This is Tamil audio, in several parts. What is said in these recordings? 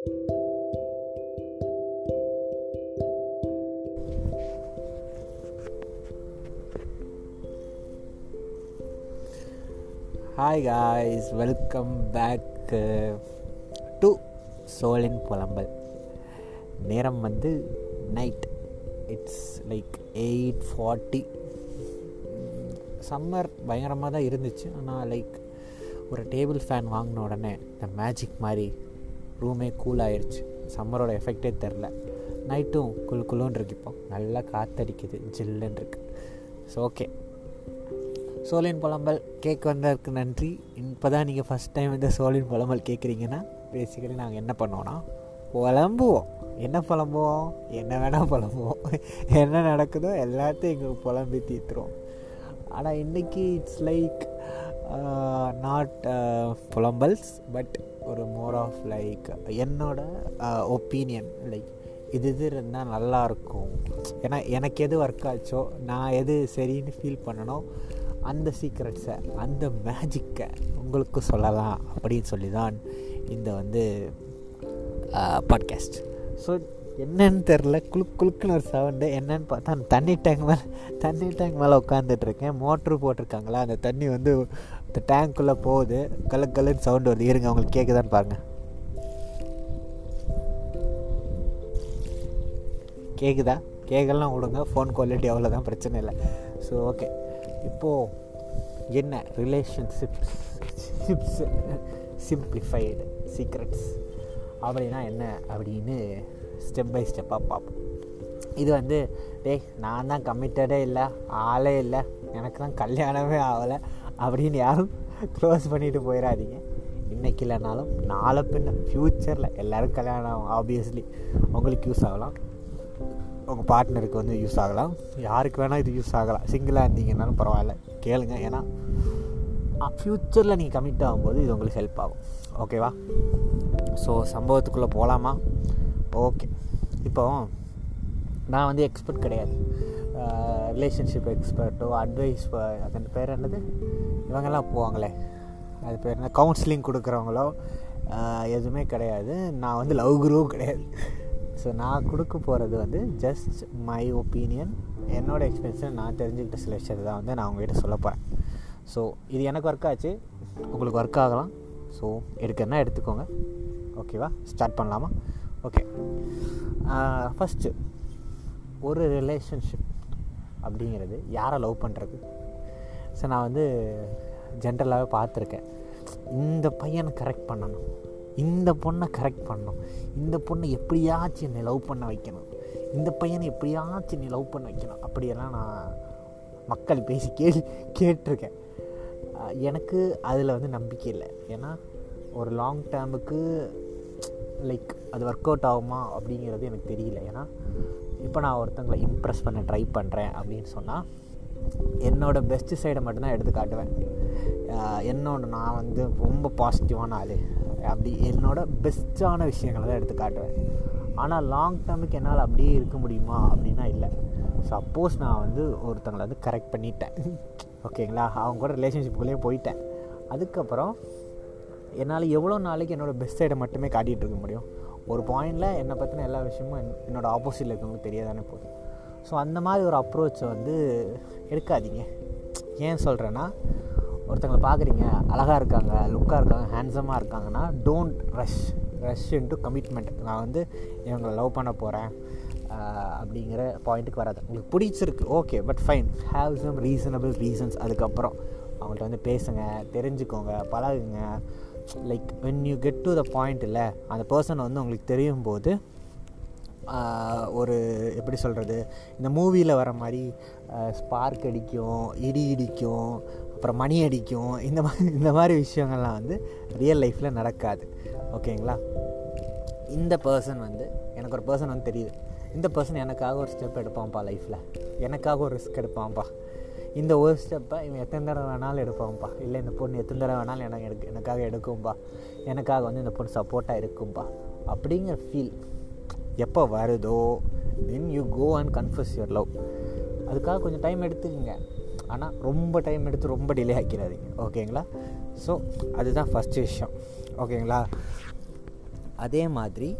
Hi guys welcome back to சோலின் புலம்பல் நேரம் வந்து night it's like eight forty summer பயங்கரமாக தான் இருந்துச்சு. ஆனால் லைக் ஒரு டேபிள் ஃபேன் வாங்கின உடனே இந்த மேஜிக் மாதிரி ரூமே கூல் ஆயிடுச்சு சம்மரோட எஃபெக்டே தெரில. நைட்டும் குழு குழுன்னு இருக்கு இப்போ. நல்லா காற்றடிக்குது ஜில்லுன்னு இருக்குது ஸோ ஓகே சோழின் புலம்பல் கேக் வந்ததற்கு நன்றி. இப்போ தான் நீங்கள் ஃபஸ்ட் டைம் வந்து சோழின் புலம்பல் கேட்குறீங்கன்னா பேசிக்கலி நாங்கள் என்ன பண்ணுவோன்னா புலம்புவோம். என்ன புலம்புவோம்? என்ன வேணால் புலம்புவோம். என்ன நடக்குதோ எல்லாத்தையும் எங்களுக்கு புலம்பி தீர்த்துருவோம் ஆனால் இன்றைக்கி it's like Uh, not uh, புலம்பல்ஸ் பட் ஒரு மோர் ஆஃப் லைக் என்னோட uh, ஒப்பீனியன் லைக் இது இது இருந்தால் நல்லாயிருக்கும் ஏன்னா எனக்கு எது ஒர்க் ஆச்சோ நான் எது சரின்னு ஃபீல் பண்ணணும் அந்த சீக்ரெட்ஸை அந்த மேஜிக்கை உங்களுக்கு சொல்லலாம் அப்படின்னு சொல்லி தான் இந்த வந்து பாட்காஸ்ட் ஸோ என்னன்னு தெரில குளுக் குளுக்குன்னு ஒரு சவுண்டு என்னன்னு பார்த்தா தண்ணி டேங்க் மேலே தண்ணி டேங்க் மேலே உட்காந்துட்ருக்கேன் மோட்ரு போட்டிருக்காங்களா? அந்த தண்ணி வந்து இந்த டேங்க்குள்ளே போகுது. கலு கலன்னு சவுண்டு வருது. இருங்க அவங்களுக்கு கேட்குதான்னு பாருங்கள் கேட்குதா கேட்கலாம் விடுங்க. ஃபோன் குவாலிட்டி அவ்வளோதான் பிரச்சனை இல்லை. ஸோ ஓகே இப்போது என்ன? ரிலேஷன்ஷிப்ஸ் சிப்ஸ் சிம்பிளிஃபைடு சீக்ரெட்ஸ் அப்படின்னா என்ன? அப்படின்னு ஸ்டெப் பை ஸ்டெப்பாக பார்ப்போம். இது வந்து டேய் நான் தான் கம்மிட்டடே இல்லை ஆளே இல்லை. எனக்கு தான் கல்யாணமே ஆகலை. அப்படின்னு யாரும் க்ளோஸ் பண்ணிட்டு போயிடாதீங்க இன்றைக்கி இல்லைனாலும் நாளை பின்ன ஃப்யூச்சரில் எல்லோரும் கல்யாணம் ஆகும் ஆப்வியஸ்லி உங்களுக்கு யூஸ் ஆகலாம். உங்கள் பார்ட்னருக்கு வந்து யூஸ் ஆகலாம். யாருக்கு வேணால் இது யூஸ் ஆகலாம். சிங்கிளாக இருந்தீங்கன்னாலும் பரவாயில்ல. கேளுங்க. ஏன்னா ஃப்யூச்சரில் நீங்கள் கமிட் ஆகும்போது இது உங்களுக்கு ஹெல்ப் ஆகும். ஓகேவா ஸோ சம்பவத்துக்குள்ளே போகலாமா ஓகே இப்போ நான் வந்து எக்ஸ்பர்ட் கிடையாது. ரிலேஷன்ஷிப் எக்ஸ்பர்ட்டோ அட்வைஸ் அதன் பேர் என்னது? இவங்கெல்லாம் போவாங்களே. அது பேர் என்ன? கவுன்சிலிங் கொடுக்குறவங்களோ எதுவுமே கிடையாது. நான் வந்து லவ் குருவும் கிடையாது. ஸோ நான் கொடுக்க போகிறது வந்து ஜஸ்ட் மை ஒப்பீனியன் என்னோடய எக்ஸ்பீரியன்ஸில் நான் தெரிஞ்சுக்கிட்ட சில விஷயத்தை தான் வந்து நான் உங்ககிட்ட சொல்ல போகிறேன் ஸோ இது எனக்கு ஒர்க் ஆச்சு. உங்களுக்கு ஒர்க் ஆகலாம். ஸோ எடுக்கன்னா எடுத்துக்கோங்க. ஓகேவா ஸ்டார்ட் பண்ணலாமா? ஓகே ஃபஸ்ட்டு ஒரு ரிலேஷன்ஷிப் அப்படிங்கிறது யாரை லவ் பண்ணுறது ஸோ நான் வந்து ஜென்ரலாகவே பார்த்துருக்கேன். இந்த பையனை கரெக்ட் பண்ணணும். இந்த பொண்ணை கரெக்ட் பண்ணணும். இந்த பொண்ணை எப்படியாச்சும் என்னை லவ் பண்ண வைக்கணும். இந்த பையனை எப்படியாச்சும் நீ லவ் பண்ண வைக்கணும். அப்படியெல்லாம் நான் மக்கள் பேசி கே கேட்டிருக்கேன். எனக்கு அதில் வந்து நம்பிக்கை இல்லை. ஏன்னா ஒரு லாங் டேர்முக்கு லைக் அது ஒர்க் அவுட் ஆகுமா அப்படிங்கிறது எனக்கு தெரியல. ஏன்னா இப்போ நான் ஒருத்தங்களை இம்ப்ரெஸ் பண்ண ட்ரை பண்ணுறேன் அப்படின்னு சொன்னால் என்னோடய பெஸ்ட்டு சைடை மட்டும்தான் எடுத்து காட்டுவேன். என்னோட நான் வந்து ரொம்ப பாசிட்டிவான ஆள். அப்படி என்னோட பெஸ்ட்டான விஷயங்களை தான் எடுத்து காட்டுவேன். ஆனால் லாங் டேர்முக்கு என்னால் அப்படியே இருக்க முடியுமா அப்படின்னா இல்லை. சப்போஸ் நான் வந்து ஒருத்தங்களை வந்து கரெக்ட் பண்ணிட்டேன். ஓகேங்களா அவங்க கூட ரிலேஷன்ஷிப்புக்குள்ளேயே போயிட்டேன். அதுக்கப்புறம் என்னால் எவ்வளோ நாளைக்கு என்னோடய பெஸ்ட் சைடை மட்டுமே காட்டிகிட்டு இருக்க முடியும்? ஒரு பாயிண்டில் என்னை பற்றின எல்லா விஷயமும் என்னோடய ஆப்போசிட்டில் இருக்கவங்களுக்கு தெரியாதானே போதும் ஸோ அந்த மாதிரி ஒரு அப்ரோச்சை வந்து எடுக்காதீங்க. ஏன் சொல்கிறேன்னா ஒருத்தங்களை பார்க்குறீங்க அழகாக இருக்காங்க லுக்காக இருக்காங்க ஹேண்ட்ஸமாக இருக்காங்கன்னா don't rush rush into commitment நான் வந்து இவங்களை லவ் பண்ண போகிறேன் அப்படிங்கிற பாயிண்ட்டுக்கு வராது. உங்களுக்கு பிடிச்சிருக்கு okay but fine have some reasonable reasons அதுக்கப்புறம் அவங்கள்ட்ட வந்து பேசுங்க தெரிஞ்சுக்கோங்க பழகுங்க. Like when you get to the point இல்லை அந்த பர்சன் வந்து உங்களுக்கு தெரியும் போது ஒரு எப்படி சொல்கிறது இந்த மூவியில் வர மாதிரி ஸ்பார்க் அடிக்கும் இடி இடிக்கும் அப்புறம் மணி அடிக்கும் இந்த மாதிரி இந்த மாதிரி விஷயங்கள்லாம் வந்து ரியல் லைஃப்பில் நடக்காது. ஓகேங்களா இந்த பர்சன் வந்து எனக்கு ஒரு பர்சன் வந்து தெரியுது. இந்த பர்சன் எனக்காக ஒரு ஸ்டெப் எடுப்பான்ப்பா லைஃப்பில் எனக்காக ஒரு ரிஸ்க் எடுப்பான்ப்பா. இந்த ஒரு ஸ்டெப்பை இவன் எத்தனை தடவை வேணாலும் எடுப்பான்ப்பா. இல்லை இந்த பொண்ணு எத்தனை தடவை வேணாலும் எனக்கு எடுக்க எனக்காக எடுக்கும்பா. எனக்காக வந்து இந்த பொண்ணு சப்போர்ட்டாக இருக்கும்பா. அப்படிங்கிற ஃபீல் எப்போ வருதோ then you go and confess your love அதுக்காக கொஞ்சம் டைம் எடுத்துக்கோங்க. ஆனால் ரொம்ப டைம் எடுத்து ரொம்ப டிலே ஆக்கிடாதீங்க. ஓகேங்களா? ஸோ அதுதான் ஃபஸ்ட்டு விஷயம். ஓகேங்களா? அதே மாதிரி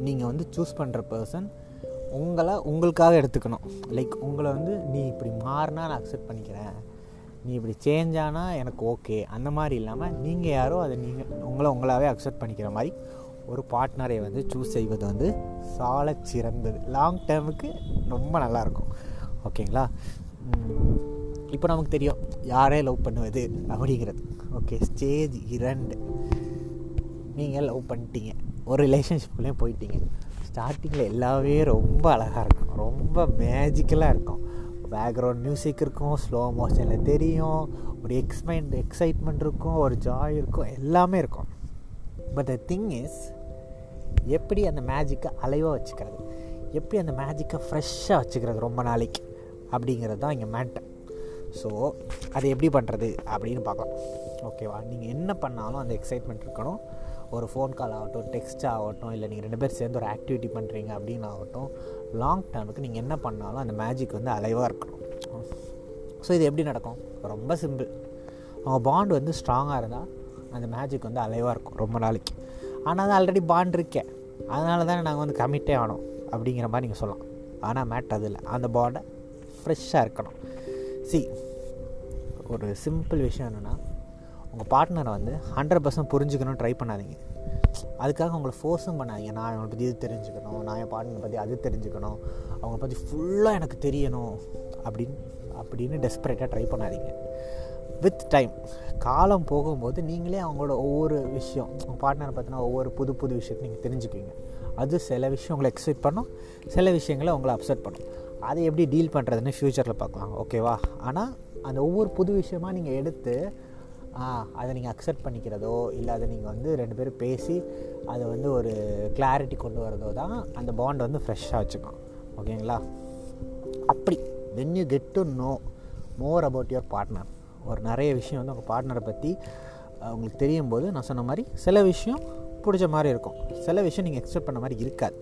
நீங்கள் வந்து சூஸ் பண்ணுற பர்சன் உங்களை உங்களுக்காக எடுத்துக்கணும். லைக் உங்களை வந்து நீ இப்படி மாறினா நான் அக்செப்ட் பண்ணிக்கிறேன். நீ இப்படி சேஞ்ச் ஆனால் எனக்கு ஓகே அந்த மாதிரி இல்லாமல் நீங்கள் யாரோ அதை நீங்கள் உங்களை உங்களாகவே அக்செப்ட் பண்ணிக்கிற மாதிரி ஒரு பார்ட்னரை வந்து சூஸ் செய்வது வந்து சால சிறந்தது. லாங் டேர்முக்கு ரொம்ப நல்லாயிருக்கும். ஓகேங்களா இப்போ நமக்கு தெரியும் யாரே லவ் பண்ணுவது அப்படிங்கிறது. ஓகே ஸ்டேஜ் இரண்டு. நீங்கள் லவ் பண்ணிட்டீங்க. ஒரு ரிலேஷன்ஷிப்லேயும் போயிட்டீங்க. ஸ்டார்டிங்கில் எல்லாமே ரொம்ப அழகாக இருக்கும். ரொம்ப மேஜிக்கலாக இருக்கும். பேக்ரவுண்ட் மியூசிக் இருக்கும் ஸ்லோ மோஷனில் தெரியும். ஒரு எக்ஸ்மைண்ட் எக்ஸைட்மெண்ட் இருக்கும் ஒரு ஜாய் இருக்கும். எல்லாமே இருக்கும். பட் த திங் இஸ் எப்படி அந்த மேஜிக்கை அலைவாக வச்சுக்கிறது? எப்படி அந்த மேஜிக்கை ஃப்ரெஷ்ஷாக வச்சுக்கிறது ரொம்ப நாளைக்கு? அப்படிங்கிறது தான் இங்கே மேட்டர் ஸோ அது எப்படி பண்ணுறது அப்படின்னு பார்க்கலாம். ஓகேவா நீங்கள் என்ன பண்ணாலும் அந்த எக்ஸைட்மெண்ட் இருக்கணும். ஒரு ஃபோன் கால் ஆகட்டும் டெக்ஸ்ட் ஆகட்டும் இல்லை நீங்கள் ரெண்டு பேர் சேர்ந்து ஒரு ஆக்டிவிட்டி பண்ணுறீங்க அப்படின்னு ஆகட்டும் லாங் டேர்முக்கு நீங்கள் என்ன பண்ணாலும் அந்த மேஜிக் வந்து அலைவாக இருக்கணும். ஸோ இது எப்படி நடக்கும்? ரொம்ப சிம்பிள் அவங்க பாண்ட் வந்து ஸ்ட்ராங்காக இருந்தால் அந்த மேஜிக் வந்து அலைவாக இருக்கும் ரொம்ப நாளைக்கு. ஆனால் அது ஆல்ரெடி பாண்ட் இருக்கேன் அதனால தானே நாங்கள் வந்து கமிட்டே ஆனோம் அப்படிங்கிற மாதிரி நீங்கள் சொல்லலாம். ஆனால் மேட் அது இல்லை. அந்த பாண்டை ஃப்ரெஷ்ஷாக இருக்கணும். சி ஒரு சிம்பிள் விஷயம் என்னென்னா உங்கள் பார்ட்னரை வந்து ஹண்ட்ரட் பர்சன்ட் புரிஞ்சுக்கணும் ட்ரை பண்ணாதீங்க. அதுக்காக அவங்கள ஃபோர்ஸும் பண்ணாதீங்க. நான் அவங்களை பற்றி இது தெரிஞ்சுக்கணும். நான் என் பார்ட்னரை பற்றி அது தெரிஞ்சுக்கணும். அவங்க பற்றி ஃபுல்லாக எனக்கு தெரியணும். அப்படின்னு அப்படின்னு டெஸ்பரேட்டாக ட்ரை பண்ணாதீங்க. வித் டைம் காலம் போகும்போது நீங்களே அவங்களோட ஒவ்வொரு விஷயம் உங்கள் பார்ட்னரை பார்த்தினா ஒவ்வொரு புது புது விஷயத்தை நீங்கள் தெரிஞ்சுக்குவீங்க. அது சில விஷயம் உங்களை எக்ஸைட் பண்ணும். சில விஷயங்களை உங்களை அப்செட் பண்ணும். அதை எப்படி டீல் பண்ணுறதுன்னு ஃப்யூச்சரில் பார்க்கலாம். ஓகேவா ஆனால் அந்த ஒவ்வொரு புது விஷயமாக நீங்கள் எடுத்து அதை நீங்கள் அக்செப்ட் பண்ணிக்கிறதோ இல்லை அதை நீங்கள் வந்து ரெண்டு பேரும் பேசி அதை வந்து ஒரு கிளாரிட்டி கொண்டு வரதோ தான் அந்த பாண்ட் வந்து ஃப்ரெஷ்ஷாக வச்சுக்கும். ஓகேங்களா? அப்படி. When you get to know more about your partner ஒரு நிறைய விஷயம் வந்து உங்கள் பார்ட்னரை பற்றி உங்களுக்கு தெரியும் போது நான் சொன்ன மாதிரி சில விஷயம் பிடிச்ச மாதிரி இருக்கும். சில விஷயம் நீங்கள் எக்ஸ்பெக்ட் பண்ண மாதிரி இருக்காது.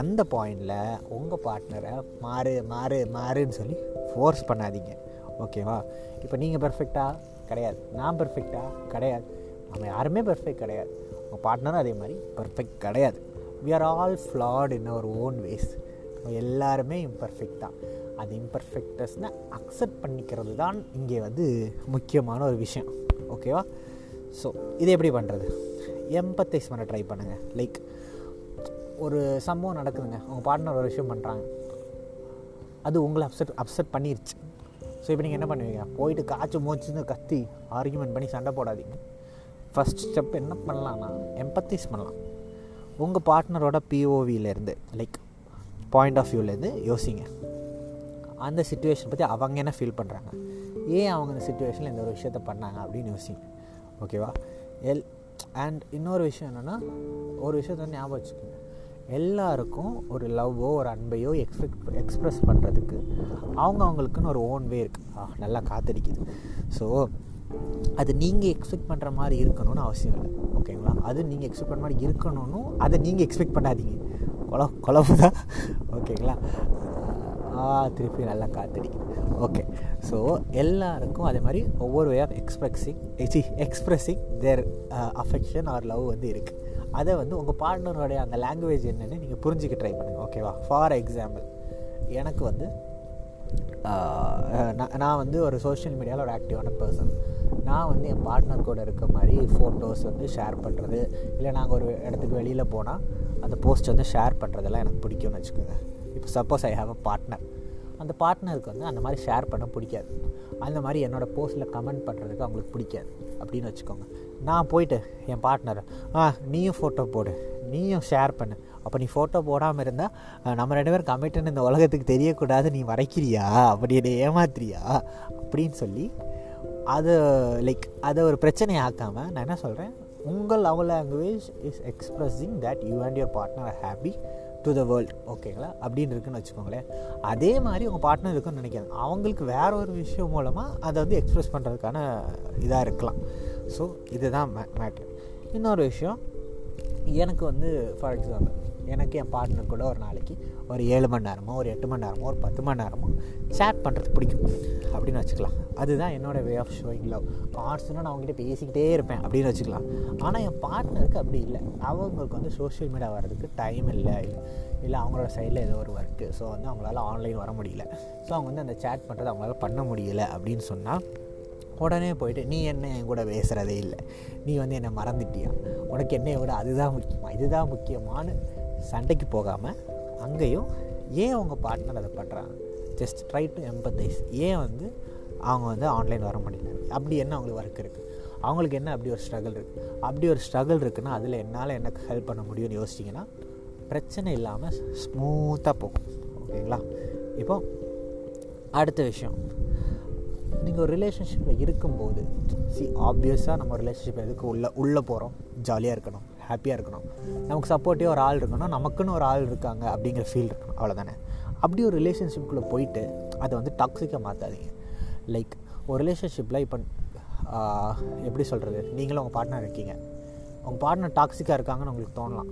அந்த பாயிண்டில் உங்கள் பார்ட்னரை மாறு மாறு மாறுன்னு சொல்லி ஃபோர்ஸ் பண்ணாதீங்க. ஓகேவா? இப்போ நீங்கள் பர்ஃபெக்டாக கிடையாது. நான் பெர்ஃபெக்டாக கிடையாது. நம்ம யாருமே பெர்ஃபெக்ட் கிடையாது. உங்கள் பார்ட்னரும் அதே மாதிரி பர்ஃபெக்ட் கிடையாது. We are all flawed in our own ways எல்லாருமே இம்பர்ஃபெக்ட் தான். அது இம்பர்ஃபெக்டஸ்னை அக்செப்ட் பண்ணிக்கிறது தான் இங்கே வந்து முக்கியமான ஒரு விஷயம். ஓகேவா ஸோ இது எப்படி பண்ணுறது எம்பத்தைஸ் பண்ண ட்ரை பண்ணுங்கள் லைக் ஒரு சம்பவம் நடக்குதுங்க. உங்கள் பார்ட்னர் ஒரு விஷயம் பண்ணுறாங்க அது உங்களை அப்செட் அப்செட் பண்ணிருச்சு. ஸோ இப்போ நீங்கள் என்ன பண்ணுவீங்க? போயிட்டு காய்ச்சி மூச்சுன்னு கத்தி ஆர்கியூமெண்ட் பண்ணி சண்டை போடாதீங்க. ஃபஸ்ட் ஸ்டெப் என்ன பண்ணலான்னா எம்பத்தைஸ் பண்ணலாம். உங்கள் பார்ட்னரோட பிஓவிலேருந்து லைக் பாயிண்ட் ஆஃப் வியூலேருந்து யோசிங்க. அந்த சுச்சுவேஷன் பற்றி அவங்க என்ன ஃபீல் பண்ணுறாங்க ஏன் அவங்க இந்த சுச்சுவேஷனில் இந்த ஒரு விஷயத்த பண்ணாங்க அப்படின்னு யோசிங்க. ஓகேவா எல் அண்ட் இன்னொரு விஷயம் என்னென்னா ஒரு விஷயத்த ஞாபகம் வச்சுக்கோங்க. எல்லாருக்கும் ஒரு லவ்வோ ஒரு அன்பையோ எக்ஸ்பெக்ட் எக்ஸ்ப்ரெஸ் பண்ணுறதுக்கு அவங்க அவங்களுக்குன்னு ஒரு ஓன் வே இருக்குது நல்லா காத்தடிக்குது. ஸோ அது நீங்கள் எக்ஸ்பெக்ட் பண்ணுற மாதிரி இருக்கணும்னு அவசியம் இல்லை. ஓகேங்களா? அது நீங்கள் எக்ஸ்பெக்ட் பண்ணுற மாதிரி இருக்கணும்னு அதை நீங்கள் எக்ஸ்பெக்ட் பண்ணாதீங்க. கொல குழம்பு ஓகேங்களா? ஆ திருப்பி நல்லா காத்தடிக்குது. ஓகே ஸோ எல்லாருக்கும் அதே மாதிரி ஒவ்வொரு way of expressing C expressing their affection or love வந்து இருக்குது அதை வந்து உங்கள் பார்ட்னருடைய அந்த லாங்குவேஜ் என்னென்னு நீங்கள் புரிஞ்சிக்க ட்ரை பண்ணுங்கள் ஓகேவா ஃபார் எக்ஸாம்பிள் எனக்கு வந்து uh, நான் வந்து ஒரு சோஷியல் மீடியாவில் ஒரு ஆக்டிவான பர்சன் நான் வந்து என் பார்ட்னர் கூட இருக்க மாதிரி ஃபோட்டோஸ் வந்து ஷேர் பண்ணுறது இல்லை நாங்கள் ஒரு இடத்துக்கு வெளியில் போனால் அந்த போஸ்ட் வந்து ஷேர் பண்ணுறதெல்லாம் எனக்கு பிடிக்கும்னு வச்சுக்கோங்க. இப்போ suppose I have a partner அந்த பார்ட்னருக்கு வந்து அந்த மாதிரி ஷேர் பண்ண பிடிக்காது. அந்த மாதிரி என்னோடய போஸ்ட்டில் கமெண்ட் பண்ணுறதுக்கு அவங்களுக்கு பிடிக்காது. அப்படின்னு வச்சுக்கோங்க. நான் போயிட்டு என் பார்ட்னர் ஆ நீயும் ஃபோட்டோ போடு. நீயும் ஷேர் பண்ணு. அப்போ நீ ஃபோட்டோ போடாமல் இருந்தால் நம்ம ரெண்டு பேரும் கமிட்டுன்னு இந்த உலகத்துக்கு தெரியக்கூடாது. நீ வரைக்கிறியா? அப்படி என்னை ஏமாத்துறியா? அப்படின்னு சொல்லி அது லைக் அதை ஒரு பிரச்சனை ஆக்காமல் நான் என்ன சொல்கிறேன் உங்கள் love language is expressing that you and your partner are happy to the world ஓகேங்களா அப்படின்னு இருக்குன்னு வச்சுக்கோங்களேன். அதே மாதிரி உங்கள் பார்ட்னர் இருக்குன்னு நினைக்கிறேன் அவங்களுக்கு வேற ஒரு விஷயம் மூலமாக அதை வந்து எக்ஸ்ப்ரெஸ் பண்ணுறதுக்கான இதாக இருக்கலாம். ஸோ இதுதான் மே மேட்ரு இன்னொரு விஷயம் எனக்கு வந்து ஃபார் எக்ஸாம்பிள் எனக்கு என் பார்ட்னர் கூட ஒரு நாளைக்கு ஒரு ஏழு மணி நேரமோ ஒரு எட்டு மணி நேரமோ ஒரு பத்து மணி நேரமோ சேட் பண்ணுறது பிடிக்கும். அப்படின்னு வச்சுக்கலாம். அதுதான் என்னோடய வே ஆஃப் ஷோயிங் லவ் கான்ஸ்டன்டாக நான் அவங்ககிட்ட பேசிக்கிட்டே இருப்பேன் அப்படின்னு வச்சுக்கலாம். ஆனால் என் பார்ட்னருக்கு அப்படி இல்லை. அவங்களுக்கு வந்து சோஷியல் மீடியா வர்றதுக்கு டைம் இல்லை. இல்லை அவங்களோட சைடில் ஏதோ ஒரு ஒர்க்கு ஸோ வந்து அவங்களால ஆன்லைன் வர முடியல. ஸோ அவங்க வந்து அந்த சேட் பண்ணுறது அவங்களால பண்ண முடியல அப்படின்னு சொன்னால் உடனே போயிட்டு நீ என்ன என் கூட பேசுகிறதே இல்லை. நீ வந்து என்னை மறந்துட்டியா? உனக்கு என்னையை விட அதுதான் முக்கியமா? இதுதான் முக்கியமானு சண்டைக்கு போகாமல் அங்கேயும் ஏன் அவங்க பார்ட்னர் அதை பண்ணுறாங்க ஜஸ்ட் ட்ரை டு எம்பத்தைஸ் ஏன் வந்து அவங்க வந்து ஆன்லைன் வர முடியல? அப்படி என்ன அவங்களுக்கு ஒர்க் இருக்குது அவங்களுக்கு என்ன அப்படி ஒரு ஸ்ட்ரகிள் இருக்குது அப்படி ஒரு ஸ்ட்ரகிள் இருக்குன்னா அதில் என்னால் எனக்கு ஹெல்ப் பண்ண முடியும்னு யோசிச்சிங்கன்னா பிரச்சனை இல்லாமல் ஸ்மூத்தாக போகும். ஓகேங்களா? இப்போ அடுத்த விஷயம். நீங்கள் ஒரு ரிலேஷன்ஷிப்பில் இருக்கும்போது சி ஆப்வியஸாக நம்ம ரிலேஷன்ஷிப் எதுக்கு உள்ளே உள்ளே போகிறோம் ஜாலியாக இருக்கணும். ஹாப்பியாக இருக்கணும். நமக்கு சப்போர்ட்டிவாக ஒரு ஆள் இருக்கணும். நமக்குன்னு ஒரு ஆள் இருக்காங்க அப்படிங்கிற ஃபீல் இருக்கணும். அவ்வளோதானே அப்படி ஒரு ரிலேஷன்ஷிப்புக்குள்ளே போயிட்டு அதை வந்து டாக்ஸிக்காக மாற்றாதீங்க லைக் ஒரு ரிலேஷன்ஷிப்பில் இப்போ எப்படி சொல்கிறது நீங்களும் உங்கள் பார்ட்னர் இருக்கீங்க. உங்கள் பார்ட்னர் டாக்ஸிக்காக இருக்காங்கன்னு உங்களுக்கு தோணலாம்.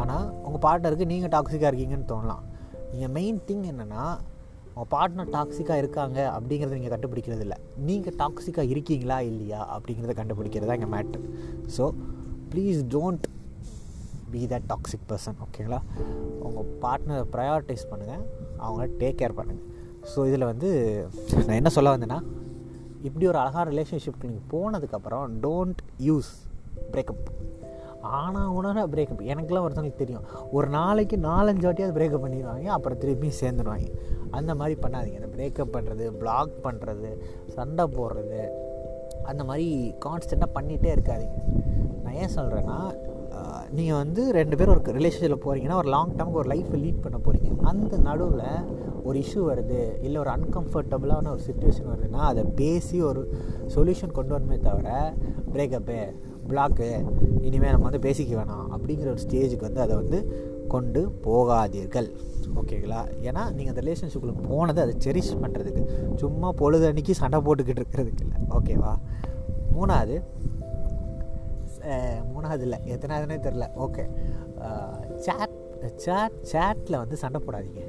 ஆனால் உங்கள் பார்ட்னருக்கு நீங்கள் டாக்ஸிக்காக இருக்கீங்கன்னு தோணலாம். நீங்கள் மெயின் திங் என்னென்னா உங்கள் பார்ட்னர் டாக்ஸிக்காக இருக்காங்க அப்படிங்கிறத நீங்கள் கண்டுபிடிக்கிறது இல்லை நீங்கள் டாக்ஸிக்காக இருக்கீங்களா இல்லையா அப்படிங்கிறத கண்டுபிடிக்கிறது தான் எங்கள் matter so please don't be the toxic person ஓகேங்களா உங்கள் பார்ட்னரை ப்ரையாரிட்டைஸ் பண்ணுங்கள் அவங்கள டேக் கேர் பண்ணுங்கள் ஸோ இதில் வந்து நான் என்ன சொல்ல வந்தேன்னா இப்படி ஒரு அழகான ரிலேஷன்ஷிப்க்கு நீங்கள் போனதுக்கப்புறம் டோன்ட் யூஸ் பிரேக்கப் ஆனால் உணர பிரேக்கப் எனக்குலாம் ஒருத்தவங்களுக்கு தெரியும். ஒரு நாளைக்கு நாலஞ்சு வாட்டியாவது பிரேக்கப் பண்ணிடுவாங்க அப்புறம் திருப்பியும் சேர்ந்துடுவாங்க. அந்த மாதிரி பண்ணாதீங்க. அந்த பிரேக்கப் பண்ணுறது பிளாக் பண்ணுறது சண்டை போடுறது அந்த மாதிரி கான்ஸ்டண்ட்டாக பண்ணிகிட்டே இருக்காதிங்க. நான் ஏன் சொல்கிறேன்னா நீங்கள் வந்து ரெண்டு பேரும் ஒரு ரிலேஷன்ஷிப்பில் போகிறீங்கன்னா ஒரு லாங் டேர்முக்கு ஒரு லைஃப்பை லீட் பண்ண போகிறீங்க அந்த நடுவில் ஒரு இஷ்யூ வருது இல்லை ஒரு அன்கம்ஃபர்டபுளான ஒரு சுச்சுவேஷன் வருதுன்னா அதை பேசி ஒரு சொல்யூஷன் கொண்டு வரணுமே தவிர பிரேக்கப்பு பிளாக்கு இனிமேல் நம்ம வந்து பேசிக்க வேணாம் அப்படிங்கிற ஒரு ஸ்டேஜுக்கு வந்து அதை வந்து கொண்டு போகாதீர்கள். ஓகேங்களா? ஏன்னா நீங்கள் அந்த ரிலேஷன்ஷிப்பில் போனது அதை செரிஷ் பண்ணுறதுக்கு சும்மா பொழுது அன்றைக்கி சண்டை போட்டுக்கிட்டு இருக்கிறதுக்கு இல்லை. ஓகேவா? மூணாவது மூணாவது இல்லை. எத்தனாவதுனே தெரில ஓகே. சேட் சேட் சேட்டில் வந்து சண்டை போடாதீங்க.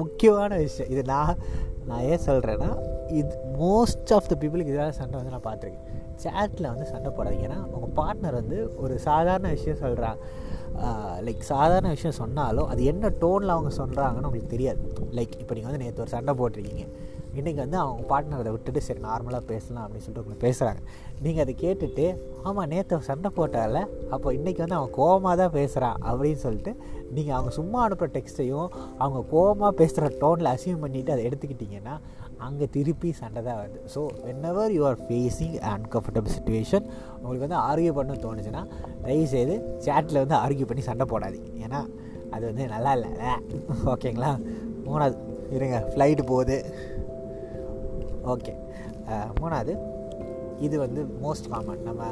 முக்கியமான விஷயம். இது நான் நான் ஏன் சொல்கிறேன்னா இது மோஸ்ட் ஆஃப் த பீப்புளுக்கு இதெல்லாம் சண்டை வந்து நான் பார்த்துருக்கேன். சேட்டில் வந்து சண்டை போடாதீங்க. ஏன்னா உங்கள் பார்ட்னர் வந்து ஒரு சாதாரண விஷயம் சொல்கிறாங்க லைக் சாதாரண விஷயம் சொன்னாலும் அது என்ன டோனில் அவங்க சொல்கிறாங்கன்னு உங்களுக்கு தெரியாது. லைக் இப்போ நீங்கள் வந்து நேற்று ஒரு சண்டை போட்டிருக்கீங்க. இன்றைக்கி வந்து அவங்க பார்ட்னரை அதை விட்டுட்டு சரி நார்மலாக பேசலாம் அப்படின்னு சொல்லிட்டு உங்களுக்கு பேசுகிறாங்க நீங்கள் அதை கேட்டுட்டு ஆமாம் நேற்று சண்டை போட்டால அப்போ இன்றைக்கி வந்து அவன் கோபமாக தான் பேசுகிறான் அப்படின்னு சொல்லிட்டு நீங்கள் அவங்க சும்மா அனுப்புகிற டெக்ஸ்ட்டையும் அவங்க கோபமாக பேசுகிற டோனில் அசீவ் பண்ணிவிட்டு அதை எடுத்துக்கிட்டிங்கன்னா அங்கே திருப்பி சண்டை தான் வருது. So when you are facing uncomfortable situation உங்களுக்கு வந்து ஆர்கியூ பண்ண தோணுச்சுன்னா தயவுசெய்து சேட்டில் வந்து ஆர்கியூ பண்ணி சண்டை போடாதீங்க. ஏன்னா அது வந்து நல்லா இல்லை. ஓகேங்களா மூணாவது இருங்க. ஃப்ளைட்டு போகுது. ஓகே மூணாவது இது வந்து மோஸ்ட் காமன் நம்ம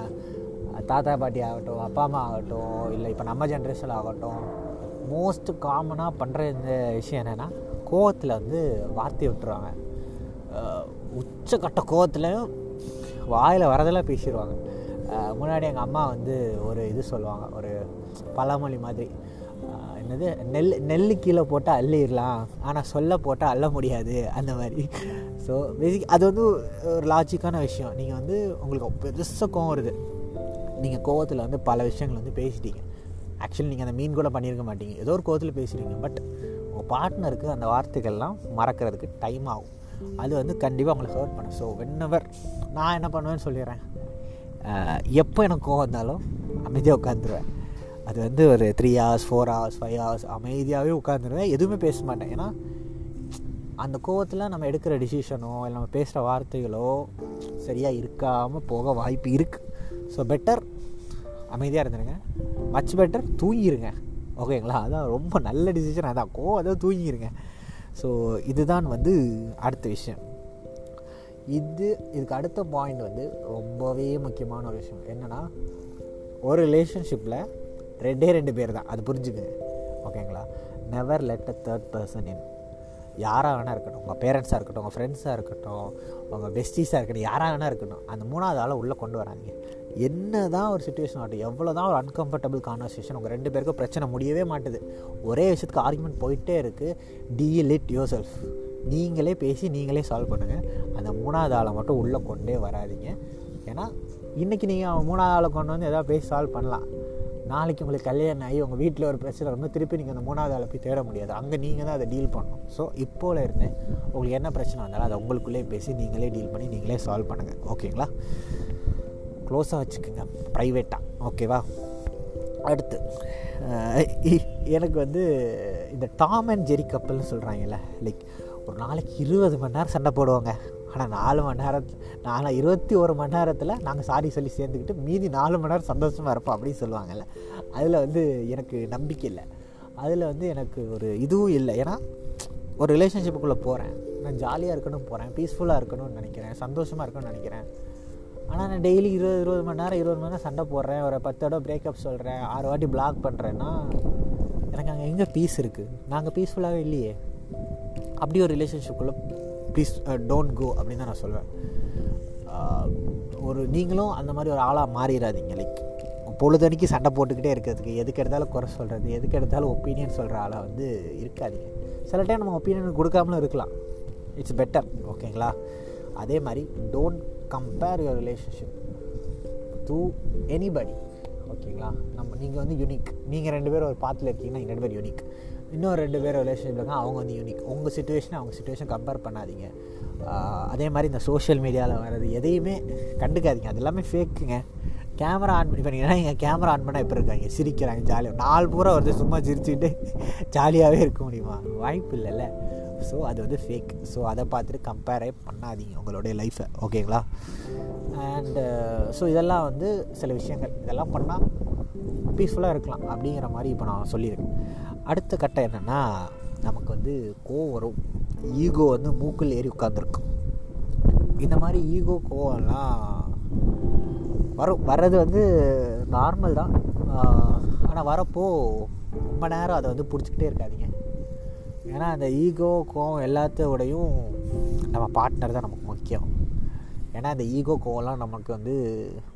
தாத்தா பாட்டி ஆகட்டும் அப்பா அம்மா ஆகட்டும் இல்லை இப்போ நம்ம ஜென்ரேஷன் ஆகட்டும் மோஸ்ட் காமனாக பண்ணுற இந்த விஷயம் என்னென்னா கோவத்தில் வந்து வார்த்தை விட்டுருவாங்க. உச்சக்கட்ட கோவத்துலையும் வாயில் வரதெல்லாம் பேசிடுவாங்க முன்னாடி எங்கள் அம்மா வந்து ஒரு இது சொல்லுவாங்க ஒரு பழமொழி மாதிரி. என்னது? நெல் நெல் கீழே போட்டால் அள்ளிடலாம் ஆனால் சொல்ல போட்டால் அள்ள முடியாது அந்த மாதிரி. ஸோ பேசிக் அது வந்து ஒரு லாஜிக்கான விஷயம். நீங்கள் வந்து உங்களுக்கு பெருசாக கோவம் வருது. நீங்கள் கோவத்தில் வந்து பல விஷயங்கள் வந்து பேசிட்டீங்க. ஆக்சுவலி நீங்கள் அந்த மீன் கூட பண்ணியிருக்க மாட்டீங்க. ஏதோ ஒரு கோவத்தில் பேசுகிறீங்க பட் உங்கள் பார்ட்னருக்கு அந்த வார்த்தைகள்லாம் மறக்கிறதுக்கு டைம் ஆகும். அது வந்து கண்டிப்பாக அவங்களை ஹர்ட் பண்ணும். ஸோ வென்னவர் நான் என்ன பண்ணுவேன்னு சொல்லிடுறேன். எப்போ எனக்கு கோவம் வந்தாலும் அமைதியாக உட்காந்துருவேன் அது வந்து ஒரு three hours four hours five hours அமைதியாகவே உட்காந்துருவேன் எதுவுமே பேச மாட்டேன். ஏன்னா அந்த கோவத்தில் நம்ம எடுக்கிற டிசிஷனோ இல்லை நம்ம பேசுகிற வார்த்தைகளோ சரியாக இருக்காமல் போக வாய்ப்பு இருக்குது ஸோ பெட்டர் அமைதியாக இருந்துருங்க. மச் பெட்டர் தூங்கிடுங்க ஓகேங்களா அதான் ரொம்ப நல்ல டிசிஷன் அதான் கோவம் அதாவது தூங்கிடுங்க ஸோ இதுதான் வந்து அடுத்த விஷயம். இது இதுக்கு அடுத்த பாயிண்ட் வந்து ரொம்பவே முக்கியமான ஒரு விஷயம். என்னென்னா ஒரு ரிலேஷன்ஷிப்பில் ரெண்டே ரெண்டு பேர் தான். அது புரிஞ்சுக்குங்க ஓகேங்களா? Never let a third person in யாராக வேணா இருக்கட்டும். உங்கள் பேரண்ட்ஸாக இருக்கட்டும் உங்கள் ஃப்ரெண்ட்ஸாக இருக்கட்டும் உங்கள் பெஸ்டீஸாக இருக்கட்டும் யாராக வேணா இருக்கட்டும். அந்த மூணாவது ஆளை உள்ளே கொண்டு வராங்க என்ன தான் ஒரு சுச்சுவேஷன் ஆகட்டும் எவ்வளோ தான் ஒரு அன்கம்ஃபர்டபுள் கான்வர்சேஷன் உங்கள் ரெண்டு பேருக்கும் பிரச்சனை முடியவே மாட்டுது. ஒரே விஷயத்துக்கு ஆர்குமெண்ட் போயிட்டே இருக்குது டீல் இட் யோர் செல்ஃப் நீங்களே பேசி நீங்களே சால்வ் பண்ணுங்கள் அந்த மூணாவது ஆளை மட்டும் உள்ளே கொண்டே வராதிங்க. ஏன்னா இன்றைக்கி நீங்கள் மூணாவது ஆளை கொண்டு வந்து எதாவது பேசி சால்வ் பண்ணலாம். நாளைக்கு உங்களுக்கு கல்யாணம் ஆகி உங்கள் வீட்டில் ஒரு பிரச்சனை வந்து திருப்பி நீங்கள் அந்த மூணாவது ஆளை போய் தேட முடியாது. அங்கே நீங்கள் தான் அதை டீல் பண்ணணும். ஸோ இப்போல இருந்து உங்களுக்கு என்ன பிரச்சனை வந்தாலும் அதை உங்களுக்குள்ளே பேசி நீங்களே டீல் பண்ணி நீங்களே சால்வ் பண்ணுங்கள் ஓகேங்களா க்ளோஸாக வச்சுக்கோங்க ப்ரைவேட்டாக ஓகேவா அடுத்து எனக்கு வந்து இந்த டாம் அண்ட் ஜெரி கப்பல்னு சொல்கிறாங்கல்ல லைக் ஒரு நாளைக்கு இருபது மணி நேரம் சண்டை போடுவாங்க. ஆனால் நாலு மணி நேரம் நாலு இருபத்தி ஒரு மணி நேரத்தில் நாங்கள் சாரி சொல்லி சேர்ந்துக்கிட்டு மீதி நாலு மணி நேரம் சந்தோஷமாக இருப்போம் அப்படின்னு சொல்லுவாங்கல்ல. அதில் வந்து எனக்கு நம்பிக்கை இல்லை. அதில் வந்து எனக்கு ஒரு இதுவும் இல்லை. ஏன்னா ஒரு ரிலேஷன்ஷிப்புக்குள்ளே போகிறேன் நான் ஜாலியாக இருக்கணும் போகிறேன் பீஸ்ஃபுல்லாக இருக்கணும்னு நினைக்கிறேன் சந்தோஷமாக இருக்கணும்னு நினைக்கிறேன். ஆனால் நான் டெய்லி இருபது இருபது மணி நேரம் இருபது மணி நேரம் சண்டை போடுறேன். ஒரு பத்து தடவை பிரேக்கப் சொல்கிறேன் ஆறு வாட்டி பிளாக் பண்ணுறேன்னா எனக்கு அங்கே எங்கே பீஸ் இருக்குது நாங்கள் பீஸ்ஃபுல்லாகவே இல்லையே. அப்படி ஒரு ரிலேஷன்ஷிப்புக்குள்ளே ப்ளீஸ் டோன்ட் கோ அப்படின்னு தான் நான் சொல்வேன். ஒரு நீங்களும் அந்த மாதிரி ஒரு ஆளாக மாறிடாதீங்க. லைக் பொழுதனைக்கு சண்டை போட்டுக்கிட்டே இருக்கிறதுக்கு எதுக்கு எடுத்தாலும் குறை சொல்கிறது எதுக்கு எடுத்தாலும் ஒப்பீனியன் சொல்கிற ஆளாக வந்து இருக்காதிங்க. சில டைம் நம்ம ஒப்பீனியன் கொடுக்காமலும் இருக்கலாம். இட்ஸ் பெட்டர் ஓகேங்களா அதே மாதிரி don't compare your relationship to anybody ஓகேங்களா நம்ம நீங்கள் வந்து யூனிக் நீங்கள் ரெண்டு பேரும் ஒரு பாத்தில் இருக்கீங்கன்னா ரெண்டு பேர் யூனிக் இன்னொரு ரெண்டு பேர் ரிலேஷன்ஷிப் இருக்காங்க அவங்க வந்து யூனிக் உங்கள் சுச்சுவேஷனை அவங்க சுச்சுவேஷன் கம்பேர் பண்ணாதீங்க. அதே மாதிரி இந்த சோஷியல் மீடியாவில் வர்றது எதையுமே கண்டுக்காதீங்க. அது எல்லாமே ஃபேக்குங்க கேமரா ஆன் பண்ணி பண்ணிங்கன்னா எங்கள் கேமரா ஆன் பண்ணால் எப்படி இருக்காங்க? சிரிக்கிறாங்க ஜாலியாக நாலு பூரா வருது சும்மா சிரிச்சுட்டு ஜாலியாகவே இருக்க முடியுமா? வாய்ப்பு இல்லைல்ல. ஸோ அது வந்து ஃபேக் ஸோ அதை பார்த்துட்டு கம்பேரே பண்ணாதீங்க உங்களுடைய லைஃப்பை ஓகேங்களா அண்டு ஸோ இதெல்லாம் வந்து சில விஷயங்கள். இதெல்லாம் பண்ணால் பீஸ்ஃபுல்லாக இருக்கலாம் அப்படிங்கிற மாதிரி இப்போ நான் சொல்லியிருக்கேன். அடுத்த கட்டம் என்னென்னா நமக்கு வந்து கோவம் வரும். ஈகோ வந்து மூக்கில் ஏறி உட்காந்துருக்கும் இந்த மாதிரி ஈகோ கோவம்லாம் வரும் வர்றது வந்து நார்மல் தான். ஆனால் வரப்போ ரொம்ப நேரம் அதை வந்து பிடிச்சிக்கிட்டே இருக்காதிங்க. ஏன்னா அந்த ஈகோ கோவம் எல்லாத்தோடையும் நம்ம பார்ட்னர் தான் நமக்கு முக்கியம். ஏன்னா அந்த ஈகோ கோவம்லாம் நமக்கு வந்து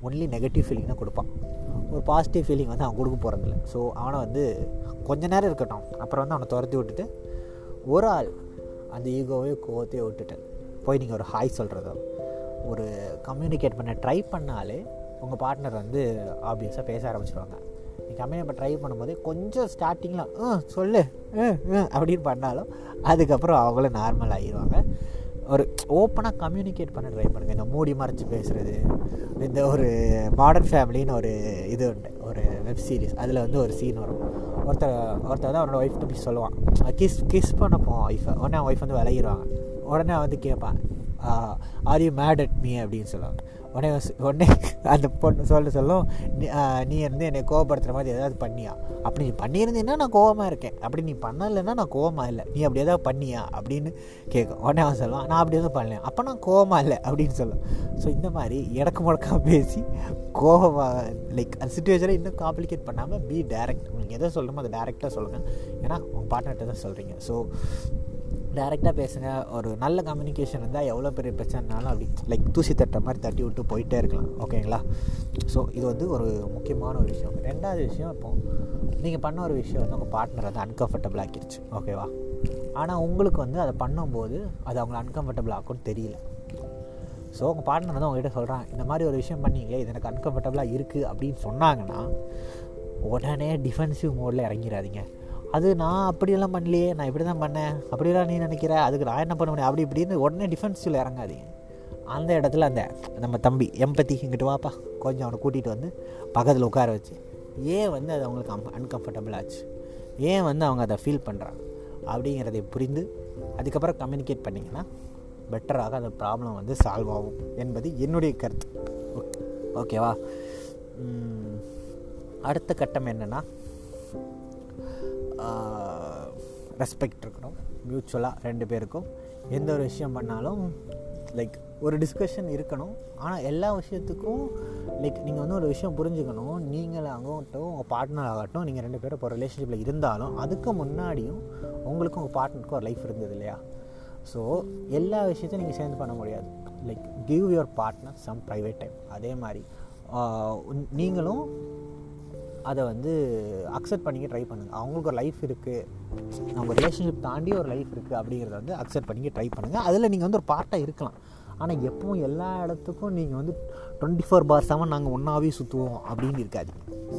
ஒன்லி நெகட்டிவ் ஃபீலிங் தான் கொடுப்பான். ஒரு பாசிட்டிவ் ஃபீலிங் வந்து அவன் கொடுக்க போகிறதில்ல ஸோ அவனை வந்து கொஞ்ச நேரம் இருக்கட்டும். அப்புறம் வந்து அவனை துரத்தி விட்டுட்டு ஒரு ஆள் அந்த ஈகோவே கோவத்தையே விட்டுட்டு போய் நீங்கள் ஒரு ஹாய் சொல்கிறதோ ஒரு கம்யூனிகேட் பண்ண ட்ரை பண்ணாலே உங்கள் பார்ட்னர் வந்து ஆப்வியஸாக பேச ஆரம்பிச்சிருவாங்க. நீ கம்பெனி இப்போ ட்ரை பண்ணும்போது கொஞ்சம் ஸ்டார்டிங்கில் ஆ சொல்லு அப்படின்னு பண்ணாலும் அதுக்கப்புறம் அவங்களும் நார்மல் ஆகிடுவாங்க ஒரு ஓப்பனாக கம்யூனிகேட் பண்ண ட்ரை பண்ணுங்கள் இந்த மூடி மறைச்சி பேசுகிறது இந்த ஒரு மாடர்ன் ஃபேமிலின்னு ஒரு இது உண்டு ஒரு வெப் சீரிஸ் அதில் வந்து ஒரு சீன் வரும். ஒருத்தர் ஒருத்தர் தான் அவனோட ஒய்ஃப் போய் சொல்லுவான். கிஸ் கிஸ் பண்ணப்போம் ஒய்ஃபை உடனே அவன் ஒய்ஃப் வந்து விளையிடுவாங்க உடனே வந்து கேட்பான் are you mad at me அப்படின்னு சொல்லுவாங்க. உடனே உடனே அந்த பொண்ணு சொல்ல சொல்லும் நீ இருந்து என்னை கோவப்படுத்துகிற மாதிரி ஏதாவது பண்ணியா? அப்படி நீ பண்ணியிருந்தீங்கன்னா நான் கோவமாக இருக்கேன். அப்படி நீ பண்ணலைன்னா நான் கோவமாக இல்லை. நீ அப்படி ஏதாவது பண்ணியா? அப்படின்னு கேட்கும் உடனே அவன் சொல்லுவான் நான் அப்படி எதுவும் பண்ணல அப்போ நான் கோவமாக இல்லை. அப்படின்னு சொல்லும் ஸோ இந்த மாதிரி இடக்கு முடக்கா பேசி கோவமாக லைக் அந்த சுச்சுவேஷனை இன்னும் காம்ப்ளிகேட் பண்ணாமல் பி டேரக்ட் உங்களுக்கு எதை சொல்லணுமோ அதை டேரெக்டாக சொல்லுங்கள் ஏன்னா உங்கள் பார்ட்னர்கிட்ட தான் சொல்கிறீங்க ஸோ டேரெக்டாக பேசுங்க. ஒரு நல்ல கம்யூனிகேஷன் இருந்தால் எவ்வளோ பெரிய பிரச்சனைனாலும் அப்படி லைக் தூசி தட்டுற மாதிரி தட்டி விட்டு போயிட்டே இருக்கலாம். ஓகேங்களா ஸோ இது வந்து ஒரு முக்கியமான ஒரு விஷயம். ரெண்டாவது விஷயம் இப்போ நீங்கள் பண்ண ஒரு விஷயம் வந்து உங்கள் பார்ட்னர் வந்து அன்கம்ஃபர்டபுள் ஆக்கிடுச்சு ஓகேவா ஆனால் உங்களுக்கு வந்து அதை பண்ணும்போது அது அவங்கள அன்கம்ஃபர்டபுள் ஆக்கும்னு தெரியல. ஸோ உங்கள் பார்ட்னர் வந்து உங்ககிட்ட சொல்கிறான் இந்த மாதிரி ஒரு விஷயம் பண்ணீங்களே இது எனக்கு அன்கம்ஃபர்டபுளாக இருக்குது அப்படின்னு சொன்னாங்கன்னா உடனே டிஃபென்சிவ் மோடில் இறங்கிடாதீங்க. அது நான் அப்படியெல்லாம் பண்ணலையே நான் இப்படி தான் பண்ணேன் அப்படிலாம் நீ நினைக்கிற? அதுக்கு நான் என்ன பண்ண முடியும்? அப்படி இப்படின்னு உடனே டிஃபென்ஸில் இறங்காதீங்க அந்த இடத்துல அந்த நம்ம தம்பி எம்பத்தி இங்கிட்டு வாப்பா. கொஞ்சம் அவனை கூட்டிகிட்டு வந்து பக்கத்தில் உட்கார வச்சு ஏன் வந்து அது அவங்களுக்கு அம் அன்கம்ஃபர்டபுள் ஆச்சு? ஏன் வந்து அவங்க அதை ஃபீல் பண்ணுறாங்க அப்படிங்கிறதை புரிந்து அதுக்கப்புறம் கம்யூனிகேட் பண்ணிங்கன்னா பெட்டராக அந்த ப்ராப்ளம் வந்து சால்வ் ஆகும் என்பது என்னுடைய கருத்து. ஓகேவா அடுத்த கட்டம் என்னென்னா ரெஸ்பெக்ட் இருக்கணும். மியூச்சுவலாக ரெண்டு பேருக்கும். எந்த ஒரு விஷயம் பண்ணாலும் லைக் ஒரு டிஸ்கஷன் இருக்கணும். ஆனால் எல்லா விஷயத்துக்கும் லைக் நீங்கள் வந்து ஒரு விஷயம் புரிஞ்சுக்கணும். நீங்கள் ஆகட்டும் உங்கள் பார்ட்னர் ஆகட்டும் நீங்கள் ரெண்டு பேரும் இப்போ ரிலேஷன்ஷிப்பில் இருந்தாலும் அதுக்கு முன்னாடியும் உங்களுக்கும் உங்கள் பார்ட்னருக்கும் ஒரு லைஃப் இருந்தது இல்லையா? ஸோ எல்லா விஷயத்தையும் நீங்கள் சேர்ந்து பண்ண முடியாது. Like give your partner some private time அதே மாதிரி நீங்களும் அதை வந்து அக்செப்ட் பண்ணிக்க ட்ரை பண்ணுங்கள் அவங்களுக்கு ஒரு லைஃப் இருக்குது அவங்க ரிலேஷன்ஷிப் தாண்டி ஒரு லைஃப் இருக்குது அப்படிங்கிறத வந்து அக்செப்ட் பண்ணிக்க ட்ரை பண்ணுங்கள் அதில் நீங்கள் வந்து ஒரு பார்ட்டாக இருக்கலாம். ஆனால் எப்பவும் எல்லா இடத்துக்கும் நீங்கள் வந்து டுவெண்ட்டி ஃபோர் பார் செவன் நாங்கள் ஒன்றாவே சுற்றுவோம் அப்படின்னு இருக்காது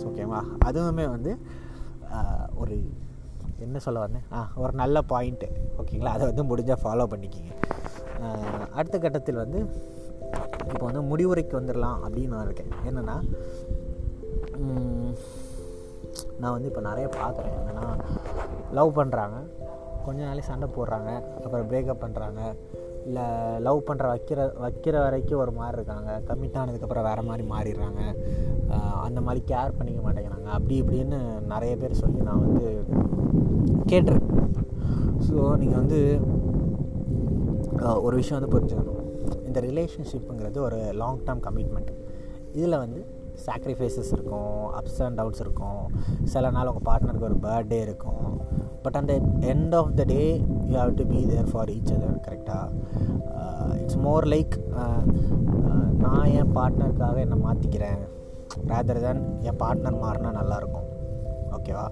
ஓகேவா அதுவுமே வந்து ஒரு என்ன சொல்ல வந்தேன் ஆ ஒரு நல்ல பாயிண்ட்டு ஓகேங்களா அதை வந்து முடிஞ்சால் ஃபாலோ பண்ணிக்கிங்க. அடுத்த கட்டத்தில் வந்து இப்போ வந்து முடிவுரைக்கு வந்துடலாம் அப்படின்னு நான் இருக்கேன். என்னென்னா நான் வந்து இப்போ நிறைய பார்க்குறேன் என்னென்னா லவ் பண்ணுறாங்க கொஞ்ச நாளே சண்டை போடுறாங்க. அப்புறம் பிரேக்கப் பண்ணுறாங்க இல்லை லவ் பண்ணுற வைக்கிற வைக்கிற வரைக்கும் ஒரு மாதிரி இருக்காங்க. கமிட் ஆனதுக்கப்புறம் வேறு மாதிரி மாறிடுறாங்க. அந்த மாதிரி கேர் பண்ணிக்க மாட்டேங்கிறாங்க. அப்படி இப்படின்னு நிறைய பேர் சொல்லி நான் வந்து கேட்டிருக்கேன். ஸோ நீங்கள் வந்து ஒரு விஷயம் வந்து புரிஞ்சுக்கணும். இந்த ரிலேஷன்ஷிப்புங்கிறது ஒரு லாங் டேர்ம் கமிட்மெண்ட் இதில் வந்து சாக்ரிஃபைசஸ் இருக்கும் அப்ஸ் அண்ட் டவுன்ஸ் இருக்கும். சில நாள் உங்கள் பார்ட்னருக்கு ஒரு பர்த்டே இருக்கும். பட் அந்த end of the day you have to be there for each other கரெக்டாக இட்ஸ் மோர் லைக் நான் என் பார்ட்னருக்காக என்னை மாற்றிக்கிறேன் ரேதர் தேன் என் பார்ட்னர் மாறினா நல்லாயிருக்கும். ஓகேவா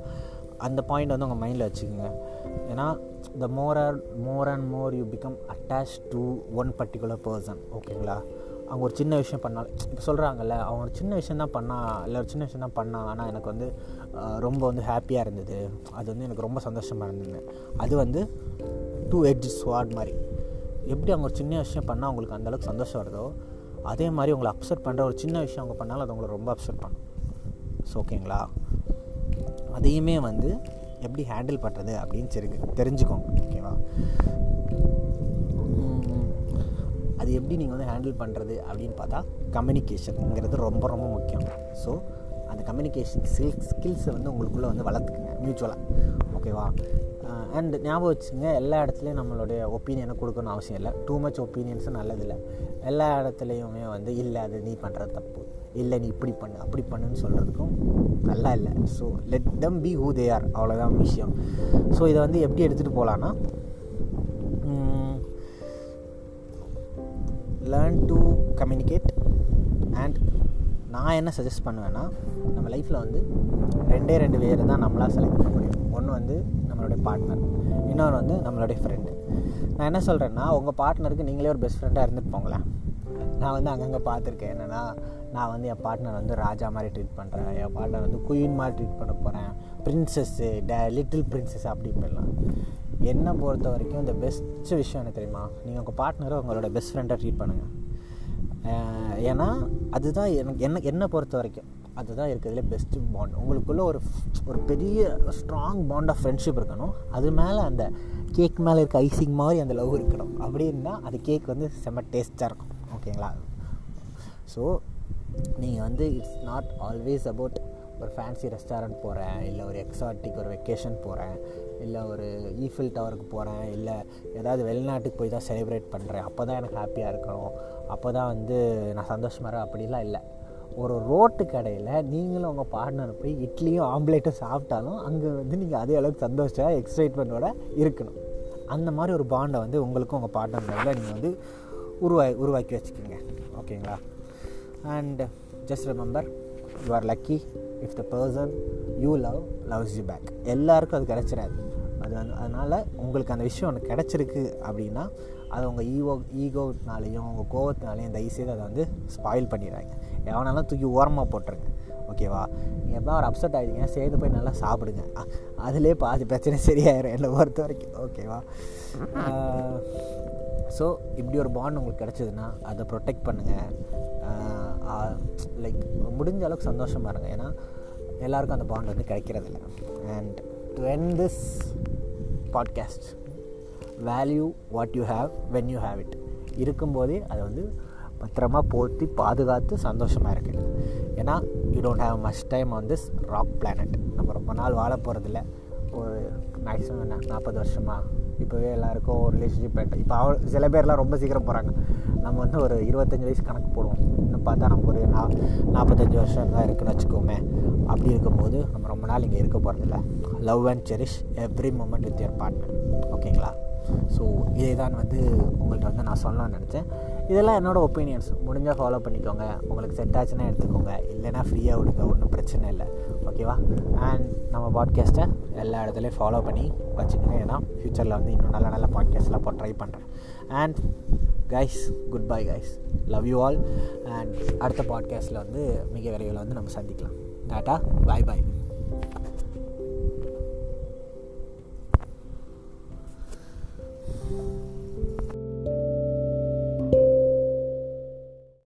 அந்த பாயிண்ட் வந்து உங்கள் மைண்டில் வச்சுக்கோங்க. ஏன்னா the more or more and more you become attach to one particular person ஓகேங்களா அவங்க ஒரு சின்ன விஷயம் பண்ணாலும் இப்போ சொல்கிறாங்கல்ல அவங்க ஒரு சின்ன விஷயம் தான் பண்ணா இல்லை ஒரு சின்ன விஷயம் தான் பண்ணா ஆனால் எனக்கு வந்து ரொம்ப வந்து ஹாப்பியாக இருந்தது. அது வந்து எனக்கு ரொம்ப சந்தோஷமாக இருந்தது. அது வந்து டூ எட்ஜ் ஸ்வாட் மாதிரி. எப்படி அவங்க ஒரு சின்ன விஷயம் பண்ணால் அவங்களுக்கு அந்தளவுக்கு சந்தோஷம் வருதோ அதே மாதிரி உங்களை அப்செட் பண்ணுற ஒரு சின்ன விஷயம் அவங்க பண்ணாலும் அது உங்களை ரொம்ப அப்செட் பண்ணும். ஸோ ஓகேங்களா அதையுமே வந்து எப்படி ஹேண்டில் பண்ணுறது அப்படின்னு சரி தெரிஞ்சுக்கோங்க ஓகேவா அது எப்படி நீங்கள் வந்து ஹேண்டில் பண்ணுறது அப்படின்னு பார்த்தா கம்யூனிகேஷனுங்கிறது ரொம்ப ரொம்ப முக்கியம். ஸோ அந்த கம்யூனிகேஷன் ஸ்கில் ஸ்கில்ஸை வந்து உங்களுக்குள்ளே வந்து வளர்த்துக்குங்க மியூச்சுவலாக ஓகேவா அண்ட் ஞாபகம் வச்சுங்க எல்லா இடத்துலையும் நம்மளுடைய ஒப்பீனியனை கொடுக்கணும் அவசியம் இல்லை. டூ மச் ஒப்பீனியன்ஸும் நல்லதில்லை எல்லா இடத்துலையுமே வந்து இல்லை அது நீ பண்ணுறது தப்பு. இல்லை நீ இப்படி பண்ணு அப்படி பண்ணுன்னு சொல்கிறதுக்கும் நல்லா இல்லை. So let them be who they are அவ்வளோதான் விஷயம். ஸோ இதை வந்து எப்படி எடுத்துகிட்டு போகலான்னா லேர்ன் டு கம்யூனிகேட் அண்ட் நான் என்ன சஜஸ்ட் பண்ணுவேன்னா நம்ம லைஃப்பில் வந்து ரெண்டே ரெண்டு பேர் தான் நம்மளாக செலக்ட் பண்ண முடியும். ஒன்று வந்து நம்மளுடைய பார்ட்னர் இன்னொன்று வந்து நம்மளுடைய ஃப்ரெண்டு நான் என்ன சொல்கிறேன்னா உங்கள் பார்ட்னருக்கு நீங்களே ஒரு பெஸ்ட் ஃப்ரெண்டாக இருந்துட்டு போங்களேன். நான் வந்து அங்கங்கே பார்த்துருக்கேன். என்னென்னா நான் வந்து என் பார்ட்னர் வந்து ராஜா மாதிரி ட்ரீட் பண்ணுறேன் என் பார்ட்னர் வந்து குயின் மாதிரி ட்ரீட் பண்ண போகிறேன் ப்ரின்ஸஸ்ஸு ட லிட்டில் ப்ரின்ஸஸ் அப்படி போயிடலாம் என்னை பொறுத்த வரைக்கும் இந்த பெஸ்ட் விஷயம் என்ன தெரியுமா? நீங்கள் உங்கள் பார்ட்னரை உங்களோட பெஸ்ட் ஃப்ரெண்டாக ட்ரீட் பண்ணுங்கள் ஏன்னா அதுதான் எனக்கு என்ன என்னை பொறுத்த வரைக்கும் அதுதான் இருக்கிறதுல பெஸ்ட்டு பாண்ட் உங்களுக்குள்ளே ஒரு ஒரு பெரிய ஸ்ட்ராங் பாண்ட் ஆஃப் ஃப்ரெண்ட்ஷிப் இருக்கணும். அது மேலே அந்த கேக் மேலே இருக்க ஐசிங் மாதிரி அந்த லவ் இருக்கணும். அப்படி இருந்தால் அது கேக் வந்து செம்ம டேஸ்ட்டாக இருக்கும். ஓகேங்களா? ஸோ நீங்கள் வந்து இட்ஸ் நாட் ஆல்வேஸ் அபவுட் ஒரு ஃபேன்சி ரெஸ்டாரண்ட் போகிறேன் இல்லை ஒரு எக்ஸாட்டிக் ஒரு வெக்கேஷன் போகிறேன் இல்லை ஒரு ஈஃபில் டவருக்கு போகிறேன் இல்லை ஏதாவது வெளிநாட்டுக்கு போய் தான் செலிப்ரேட் பண்ணுறேன் அப்போ தான் எனக்கு ஹாப்பியாக இருக்கணும். அப்போ தான் வந்து நான் சந்தோஷமாக அப்படிலாம் இல்லை. ஒரு ரோட்டு கடையில் நீங்களும் உங்கள் பார்ட்னர் போய் இட்லியும் ஆம்லேட்டும் சாப்பிட்டாலும் அங்கே வந்து நீங்கள் அதே அளவுக்கு சந்தோஷம் எக்ஸைட்மெண்ட்டோட இருக்கணும். அந்த மாதிரி ஒரு பாண்டை வந்து உங்களுக்கும் உங்கள் பார்ட்னர் நீங்கள் வந்து உருவா உருவாக்கி வச்சுக்கோங்க. ஓகேங்களா and just remember you are lucky if the person you love loves you back எல்லாருக்கும் அது கிடச்சிடாது அது வந்து அதனால் உங்களுக்கு அந்த விஷயம் ஒன்று கிடச்சிருக்கு அப்படின்னா அது உங்கள் ஈகோ ஈகோனாலேயும் உங்கள் கோவத்தினாலையும் தயவுசெய்து அதை வந்து ஸ்பாயில் பண்ணிடுறாங்க எவனாலும் தூக்கி ஓரமாக போட்டுருங்க. ஓகேவா நீங்கள் எப்போ ஒரு அப்செட் ஆகிடுங்க சேர்ந்து போய் நல்லா சாப்பிடுங்க. அதிலே பாதி பிரச்சனை சரியாயிரும் என்னை பொறுத்த வரைக்கும். ஓகேவா ஸோ இப்படி ஒரு பாண்ட் உங்களுக்கு கிடச்சிதுன்னா அதை ப்ரொடெக்ட் பண்ணுங்கள் லைக் முடிஞ்ச அளவுக்கு சந்தோஷமாக இருங்க. ஏன்னா எல்லாருக்கும் அந்த பாண்ட் வந்து கிடைக்கிறதில்ல. And to end this podcast value what you have when you have it இருக்கும்போதே அதை வந்து பத்திரமா போர்த்தி பாதுகாத்து சந்தோஷமாக இருக்குது ஏன்னா you don't have much time on this rock planet நம்ம ரொம்ப நாள் வாழ போகிறதில்ல ஒரு மேக்ஸிமம் என்ன நாற்பது வருஷமாக இப்போவே எல்லாருக்கும் ரிலேஷன்ஷிப் இப்போ அவ சில பேர்லாம் ரொம்ப சீக்கிரம் போகிறாங்க நம்ம வந்து ஒரு இருபத்தஞ்சி வயசு கணக்கு போடுவோம். இன்னும் பார்த்தா நமக்கு ஒரு நா நாற்பத்தஞ்சு வருஷம் தான் இருக்குன்னு வச்சுக்கோமே. அப்படி இருக்கும்போது நம்ம ரொம்ப நாள் இங்கே இருக்க போகிறதில்ல love and cherish every moment with your partner ஓகேங்களா ஸோ இதை தான் வந்து உங்கள்கிட்ட வந்து நான் சொல்லணும்னு நினச்சேன். இதெல்லாம் என்னோடய ஒப்பீனியன்ஸ் முடிஞ்சால் ஃபாலோ பண்ணிக்கோங்க. உங்களுக்கு செட் ஆச்சுன்னா எடுத்துக்கோங்க. இல்லைன்னா ஃப்ரீயாக விடுங்க. ஒன்றும் பிரச்சனை இல்லை. ஓகேவா அண்ட் நம்ம பாட்காஸ்ட்டை எல்லா இடத்துலையும் ஃபாலோ பண்ணி வச்சுக்கோங்க. ஏன்னா ஃப்யூச்சரில் வந்து இன்னும் நல்ல நல்ல பாட்காஸ்ட்லாம் இப்போ ட்ரை பண்ணுறேன் and guys goodbye guys love you all and அடுத்த பாட்காஸ்ட்டில் வந்து மிக விரைவில் வந்து நம்ம சந்திக்கலாம். டாட்டா பாய் பாய்